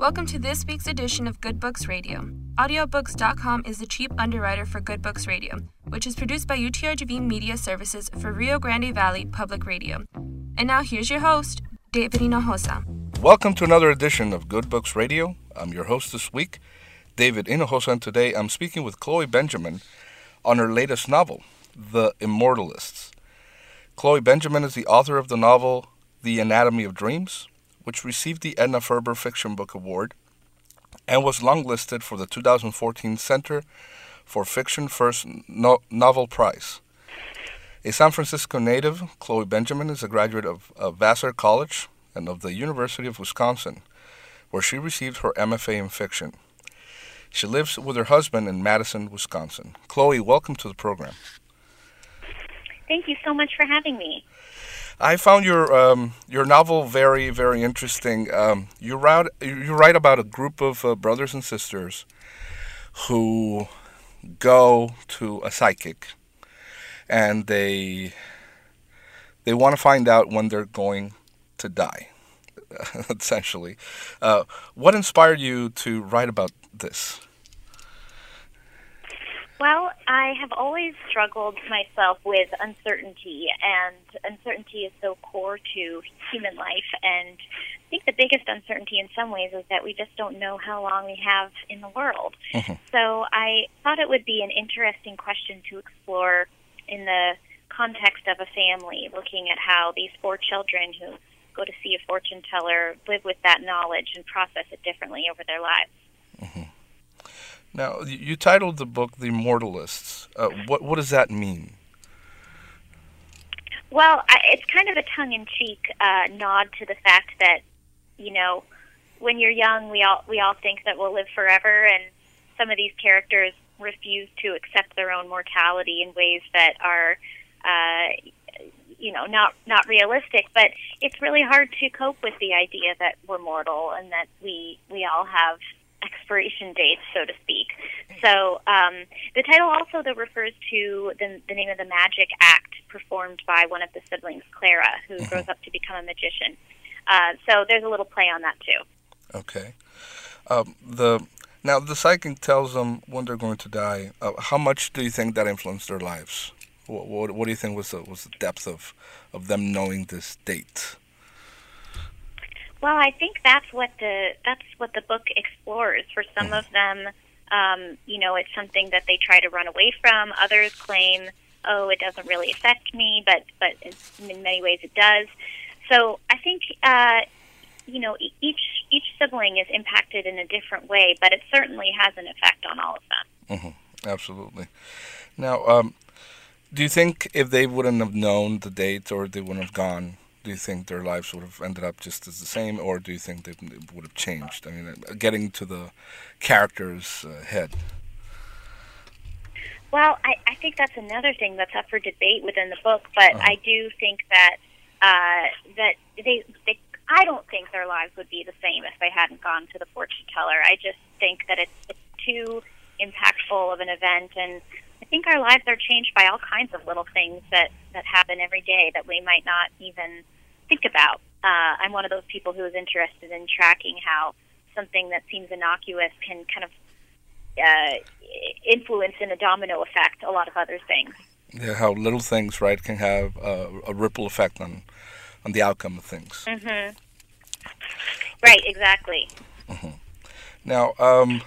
Welcome to this week's edition of Good Books Radio. Audiobooks.com is the cheap underwriter for Good Books Radio, which is produced by UTRGV Media Services for Rio Grande Valley Public Radio. And now here's your host, David Hinojosa. Welcome to another edition of Good Books Radio. I'm your host this week, David Hinojosa, and today I'm speaking with Chloe Benjamin on her latest novel, The Immortalists. Chloe Benjamin is the author of the novel The Anatomy of Dreams, which received the Edna Ferber Fiction Book Award and was longlisted for the 2014 Center for Fiction First no- Novel Prize. A San Francisco native, Chloe Benjamin is a graduate of, of Vassar College and of the University of Wisconsin, where she received her MFA in fiction. She lives with her husband in Madison, Wisconsin. Chloe, welcome to the program. Thank you so much for having me. I found your um, your novel very very interesting. Um, you write you write about a group of uh, brothers and sisters who go to a psychic, and they they want to find out when they're going to die. essentially, uh, what inspired you to write about this? Well, I have always struggled myself with uncertainty, and uncertainty is so core to human life. And I think the biggest uncertainty in some ways is that we just don't know how long we have in the world. Mm-hmm. So I thought it would be an interesting question to explore in the context of a family, looking at how these four children who go to see a fortune teller live with that knowledge and process it differently over their lives. Now, you titled the book "The Immortalists." Uh, what what does that mean? Well, I, it's kind of a tongue-in-cheek uh, nod to the fact that you know, when you're young, we all we all think that we'll live forever, and some of these characters refuse to accept their own mortality in ways that are, uh, you know, not not realistic. But it's really hard to cope with the idea that we're mortal and that we we all have expiration dates, so to speak. So um, the title also though refers to the, the name of the magic act performed by one of the siblings, Clara, who mm-hmm. grows up to become a magician. Uh, so there's a little play on that too. Okay. Um, the now the psychic tells them when they're going to die. Uh, how much do you think that influenced their lives? What, what, what do you think was the was the depth of of them knowing this date? Well, I think that's what the that's what the book explores. For some mm. of them, um, you know, it's something that they try to run away from. Others claim, "Oh, it doesn't really affect me," but but in many ways it does. So I think uh, you know each each sibling is impacted in a different way, but it certainly has an effect on all of them. Mm-hmm. Absolutely. Now, um, do you think if they wouldn't have known the date or they wouldn't have gone, do you think their lives would have ended up just as the same, or do you think they would have changed? I mean, uh, getting to the character's uh, head. Well, I, I think that's another thing that's up for debate within the book, but uh-huh. I do think that uh, that they, they I don't think their lives would be the same if they hadn't gone to the fortune teller. I just think that it's, it's too impactful of an event, and think our lives are changed by all kinds of little things that that happen every day that we might not even think about. Uh, I'm one of those people who is interested in tracking how something that seems innocuous can kind of uh, influence in a domino effect a lot of other things. Yeah, how little things, right, can have uh, a ripple effect on on the outcome of things. Mm-hmm. Right, exactly. Mm-hmm. Now, um,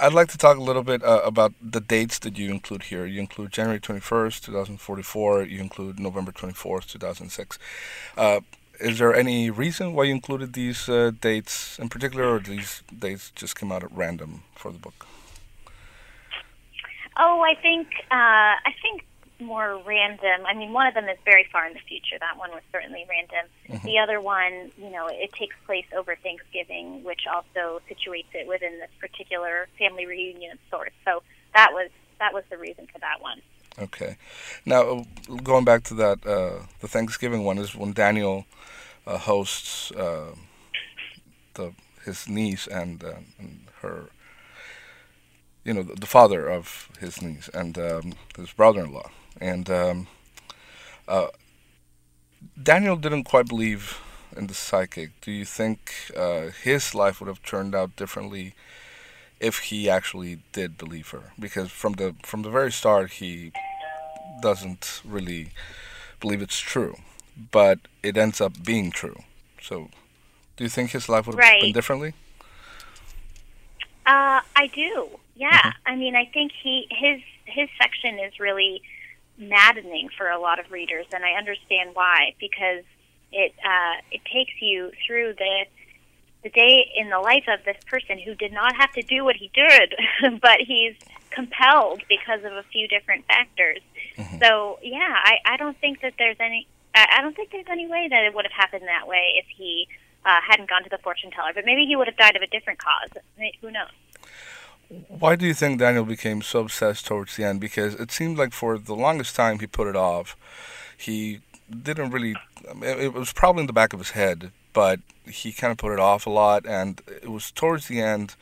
I'd like to talk a little bit uh, about the dates that you include here. You include January 21st, 2044. You include November 24th, 2006. Uh, is there any reason why you included these uh, dates in particular, or these dates just came out at random for the book? Oh, I think uh, I think more random. I mean, one of them is very far in the future. That one was certainly random. Mm-hmm. The other one, you know, it takes place over Thanksgiving, which also situates it within this particular family reunion of sorts. So that was that was the reason for that one. Okay. Now, going back to that, uh, the Thanksgiving one is when Daniel uh, hosts uh, the his niece and, uh, and her you know, the, the, father of his niece and um, his brother-in-law and um, uh, Daniel didn't quite believe in the psychic, do you think uh, his life would have turned out differently if he actually did believe her? Because from the from the very start, he doesn't really believe it's true, but it ends up being true. So, do you think his life would have Right. been differently? Uh, I do. Yeah. Mhm. I mean, I think he his his section is really maddening for a lot of readers, and I understand why because it uh, it takes you through the the day in the life of this person who did not have to do what he did, but he's compelled because of a few different factors. So yeah, I, I don't think that there's any I I don't think there's any way that it would have happened that way if he uh, hadn't gone to the fortune teller. But maybe he would have died of a different cause. Who knows? Why do you think Daniel became so obsessed towards the end? Because it seemed like for the longest time he put it off. He didn't really. It was probably in the back of his head, but he kind of put it off a lot. And it was towards the end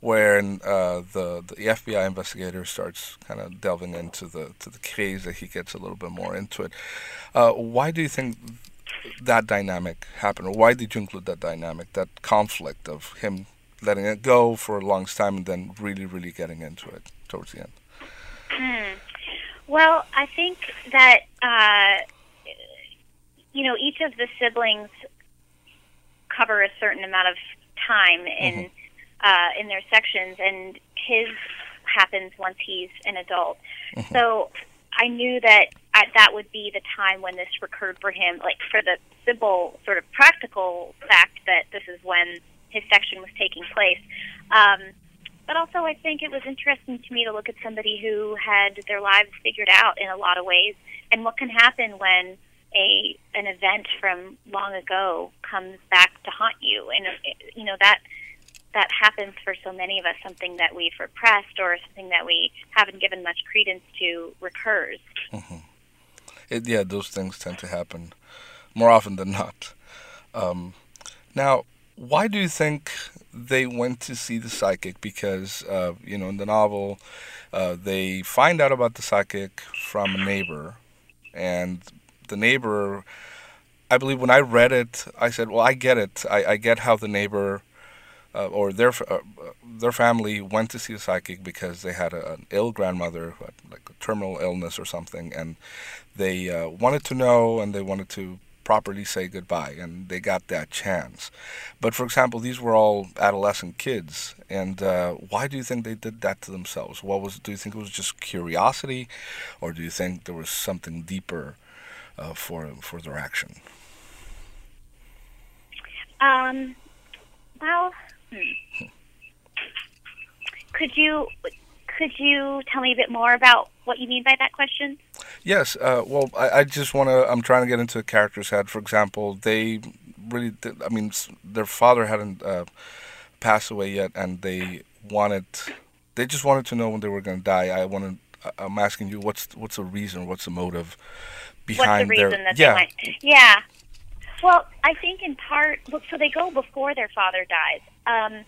when uh, the the FBI investigator starts kind of delving into the to the case that he gets a little bit more into it. Uh, why do you think that dynamic happened, or why did you include that dynamic, that conflict of him letting it go for a long time and then really, really getting into it towards the end? Hmm. Well, I think that uh, you know each of the siblings cover a certain amount of time in uh, in their sections, and his happens once he's an adult. So I knew that uh, that would be the time when this recurred for him, like for the simple sort of practical fact that this is when his section was taking place. Um, but also, I think it was interesting to me to look at somebody who had their lives figured out in a lot of ways, and what can happen when a an event from long ago comes back to haunt you, and you know that that happens for so many of us. Something that we've repressed or something that we haven't given much credence to recurs. It, yeah, those things tend to happen more often than not. Um, now, why do you think they went to see the psychic? Because, uh, you know, in the novel, uh, they find out about the psychic from a neighbor. And the neighbor, I believe when I read it, I said, well, I get it. I, I get how the neighbor uh, or their uh, their family went to see a psychic because they had a, an ill grandmother, like a terminal illness or something, and they uh, wanted to know and they wanted to properly say goodbye, and they got that chance. But for example, these were all adolescent kids, and uh, why do you think they did that to themselves? What was? Do you think it was just curiosity, or do you think there was something deeper uh, for for their action? Um, well, hmm. could you could you tell me a bit more about what you mean by that question? Yes. Uh, well, I, I just want to. I'm trying to get into the character's head. For example, they really. Did, I mean, their father hadn't uh, passed away yet, and they wanted. They just wanted to know when they were going to die. I wanted. I'm asking you, what's what's the reason? What's the motive behind What's the reason their? yeah. Yeah. Well, I think in part, so they go before their father dies. Um,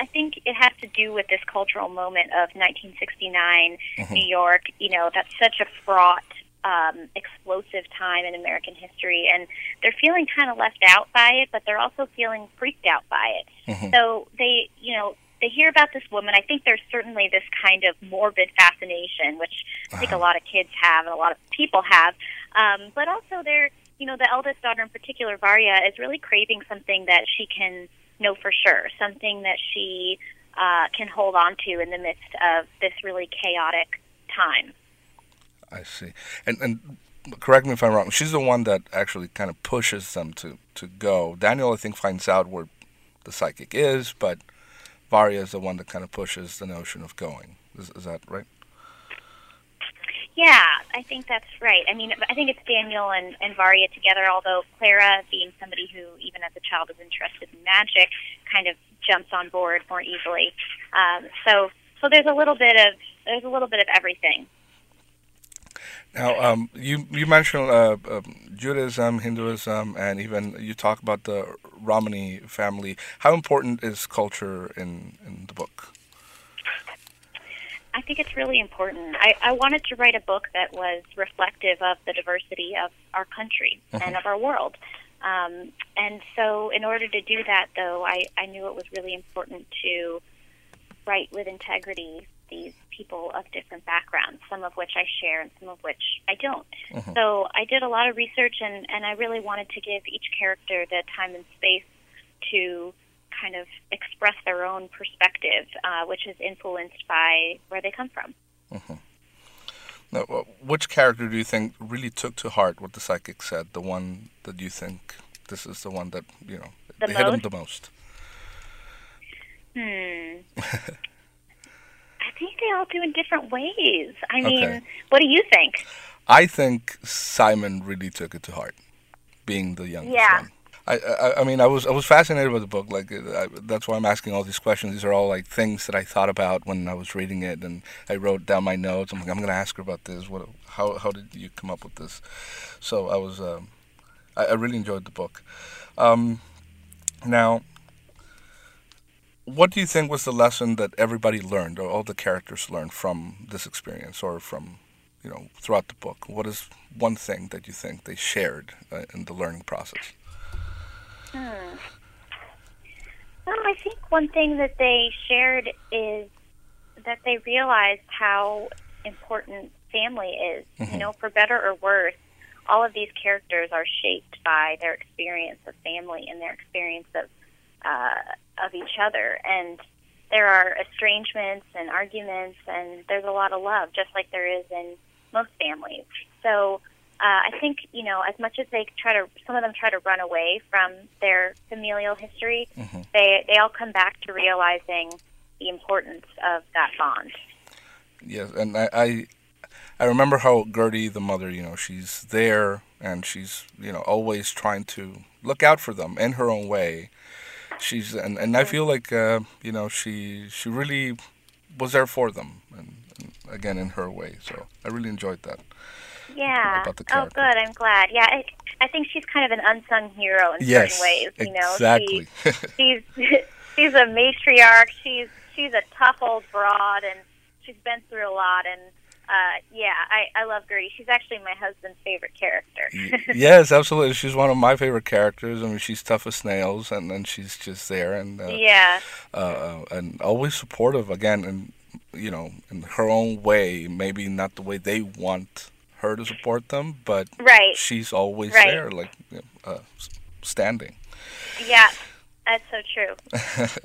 I think it has to do with this cultural moment of 1969 Mm-hmm. New York. You know, that's such a fraught, um, explosive time in American history, and they're feeling kind of left out by it, but they're also feeling freaked out by it. Mhm. So they, you know, they hear about this woman. I think there's certainly this kind of morbid fascination, which I think a lot of kids have and a lot of people have. Um, but also, they're, you know, the eldest daughter in particular, Varya, is really craving something that she can know for sure, something that she uh, can hold on to in the midst of this really chaotic time. I see. And and correct me if I'm wrong. She's the one that actually kind of pushes them to to go. Daniel, I think, finds out where the psychic is, but Varya is the one that kind of pushes the notion of going. Is, is that right? Yeah, I think that's right. I mean, I think it's Daniel and, and Varya together, although Clara, being somebody who, even as a child, is interested in magic, kind of jumps on board more easily. Um, so, so there's a little bit of there's a little bit of everything. Now, um, you you mentioned uh, um, Judaism, Hinduism, and even you talk about the Romani family. How important is culture in in the book? I think it's really important. I, I wanted to write a book that was reflective of the diversity of our country and of our world. Um, and so, in order to do that, though, I, I knew it was really important to write with integrity these people of different backgrounds, some of which I share and some of which I don't. Mhm. So I did a lot of research, and, and I really wanted to give each character the time and space to kind of express their own perspective, uh, which is influenced by where they come from. Now, which character do you think really took to heart what the psychic said? The one that you think this is the one that you know The they hit him the most. Hmm. I think they all do in different ways. I mean, Okay. what do you think? I think Simon really took it to heart, being the youngest Yeah. one. I, I I mean I was I was fascinated with the book. Like uh, I, that's why I'm asking all these questions. These are all like things that I thought about when I was reading it, and I wrote down my notes. I'm like I'm going to ask her about this. What how how did you come up with this? So I was um, I, I really enjoyed the book. Um, now, what do you think was the lesson that everybody learned, or all the characters learned from this experience, or from you know throughout the book? What is one thing that you think they shared uh, in the learning process? Hmm. Well, I think one thing that they shared is that they realized how important family is. Mhm. You know, for better or worse, all of these characters are shaped by their experience of family and their experience of uh, of each other. And there are estrangements and arguments, and there's a lot of love, just like there is in most families. So uh, I think you know, as much as they try to, some of them try to run away from their familial history. Mhm. They they all come back to realizing the importance of that bond. Yes, and I, I I remember how Gertie, the mother, you know, she's there and she's you know always trying to look out for them in her own way. She's and, and I feel like uh, you know she she really was there for them and, and again in her way. So I really enjoyed that. Yeah. About the oh, good. I'm glad. Yeah, I, I think she's kind of an unsung hero in Yes, certain ways. You know, exactly. She, she's she's a matriarch. She's she's a tough old broad, and she's been through a lot. And uh, yeah, I I love Gertie. She's actually my husband's favorite character. Yes, absolutely. She's one of my favorite characters. I mean, she's tough as nails, and then she's just there and uh, yeah. uh, uh, and always supportive. Again, and you know, in her own way, maybe not the way they want her to support them, but Right. she's always Right. there, like uh, standing. Yeah. That's so true.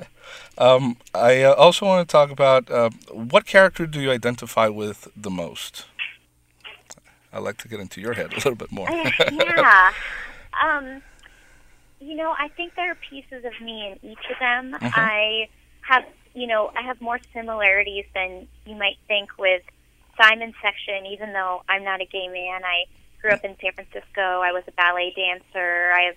Um, I uh, also want to talk about uh, what character do you identify with the most? I'd like to get into your head a little bit more. yeah. Um, you know, I think there are pieces of me in each of them. Mhm. I have, you know, I have more similarities than you might think with Simon's section, even though I'm not a gay man. I grew up in San Francisco. I was a ballet dancer. I have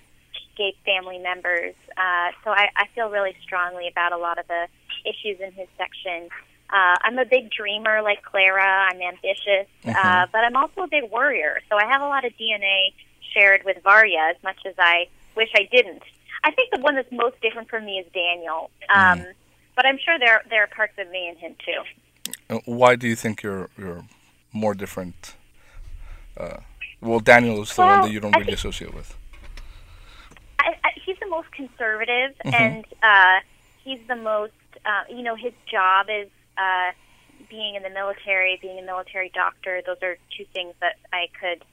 gay family members. Uh, so I, I feel really strongly about a lot of the issues in his section. Uh, I'm a big dreamer like Clara. I'm ambitious, uh, Mhm. but I'm also a big worrier. So I have a lot of DNA shared with Varya as much as I wish I didn't. I think the one that's most different from me is Daniel. Um, But I'm sure there there are parts of me in him too. Uh, Why do you think you're you're more different? Uh, well, Daniel is the one that you don't I really think- associate with. I, I, he's the most conservative, Mhm. and uh, he's the most. Uh, you know, his job is uh, being in the military, being a military doctor. Those are two things that I could,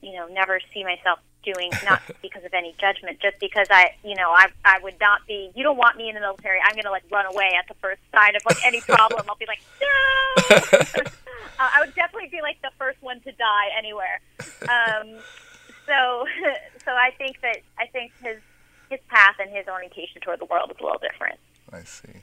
you know, never see myself doing. Not because of any judgment, just because I, you know, I I would not be. You don't want me in the military. I'm gonna like run away at the first sign of like any problem. I'll be like, no. uh, I would definitely be like the first one to die anywhere. Um, so so I think that I think his his path and his orientation toward the world is a little different. I see.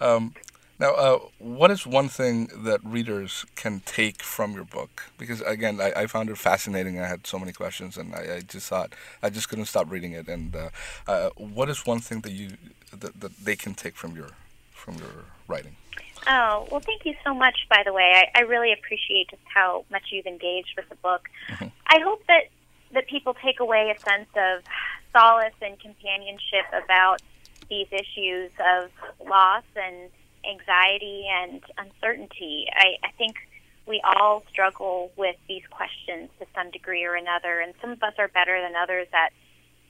Um, now, uh, what is one thing that readers can take from your book? Because again, I, I found it fascinating. I had so many questions, and I, I just thought I just couldn't stop reading it. And uh, uh, what is one thing that you that, that they can take from your from your writing? Oh well, thank you so much. By the way, I, I really appreciate just how much you've engaged with the book. Mhm. I hope that that people take away a sense of solace and companionship about these issues of loss and anxiety and uncertainty. I, I think we all struggle with these questions to some degree or another, and some of us are better than others at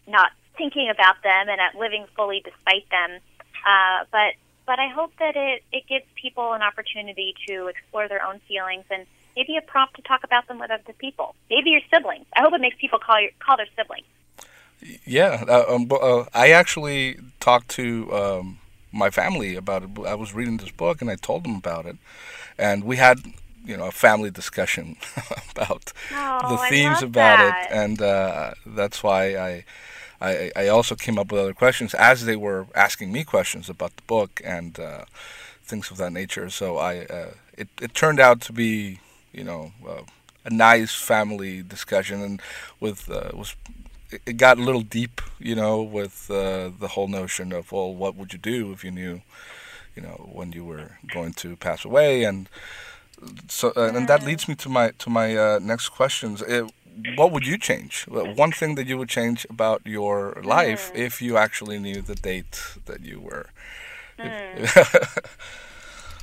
not thinking about them and at living fully despite them. Uh, but but I hope that it, it gives people an opportunity to explore their own feelings and maybe a prompt to talk about them with other people. Maybe your siblings. I hope it makes people call your, call their siblings. Yeah, uh, um, uh, I actually talked to um, my family about it. I was reading this book and I told them about it, and we had you know a family discussion about oh, the themes about that. it, and uh, that's why I, I I also came up with other questions as they were asking me questions about the book and uh, things of that nature. So I uh, it it turned out to be you know uh, a nice family discussion and with uh, was it got a little deep, you know, with uh, the whole notion of well, what would you do if you knew, you know, when you were going to pass away, and so uh, and that leads me to my to my uh, next questions. It, uh, what would you change? One thing that you would change about your life mm. if you actually knew the date that you were. Mm.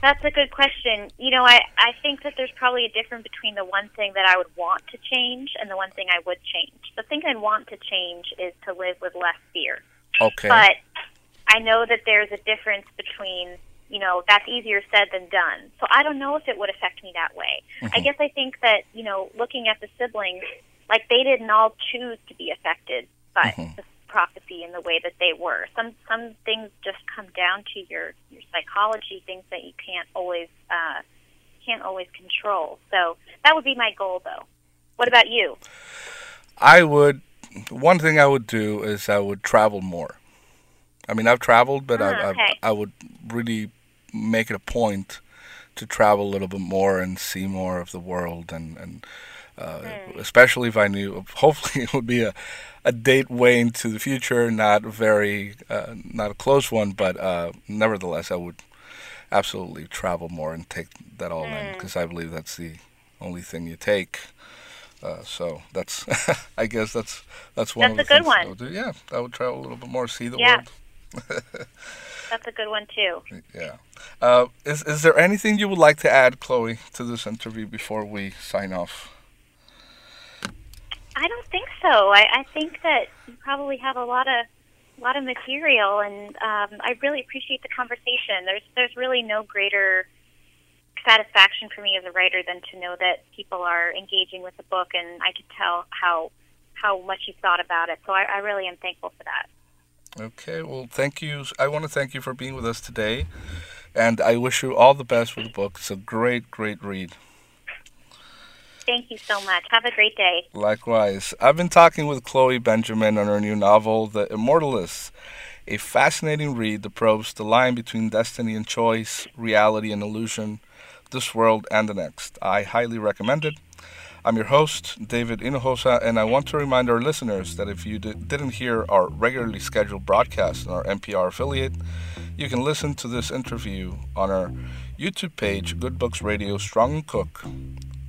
That's a good question. You know, I I think that there's probably a difference between the one thing that I would want to change and the one thing I would change. The thing I'd want to change is to live with less fear. Okay. But I know that there's a difference between you know, that's easier said than done. So I don't know if it would affect me that way. Mm-hmm. I guess I think that, you know, looking at the siblings, like they didn't all choose to be affected by mm-hmm. the prophecy in the way that they were. Some some things just come down to your your psychology, things that you can't always uh, can't always control. So that would be my goal, though. What about you? I would. One thing I would do is I would travel more. I mean, I've traveled, but I, ah, okay. I, I would really make it a point to travel a little bit more and see more of the world and and uh, mm. especially if I knew hopefully it would be a a date way into the future not very uh, not a close one but uh, nevertheless I would absolutely travel more and take that all mm. in because I believe that's the only thing you take uh, so that's I guess that's that's one that's of the a good one. I would do. yeah I would travel a little bit more see the yeah. world That's a good one too. Yeah. Uh, is is there anything you would like to add, Chloe, to this interview before we sign off? I don't think so. I, I think that you probably have a lot of a lot of material, and um, I really appreciate the conversation. There's there's really no greater satisfaction for me as a writer than to know that people are engaging with the book, and I can tell how how much you thought about it. So I, I really am thankful for that. Okay, well, thank you. I want to thank you for being with us today, and I wish you all the best with the book. It's a great, great read. Thank you so much. Have a great day. Likewise. I've been talking with Chloe Benjamin on her new novel, The Immortalists, a fascinating read that probes the line between destiny and choice, reality and illusion, this world and the next. I highly recommend it. I'm your host, David Hinojosa, and I want to remind our listeners that if you didn't hear our regularly scheduled broadcast on our NPR affiliate, you can listen to this interview on our YouTube page, Good Books Radio Strong and Cook.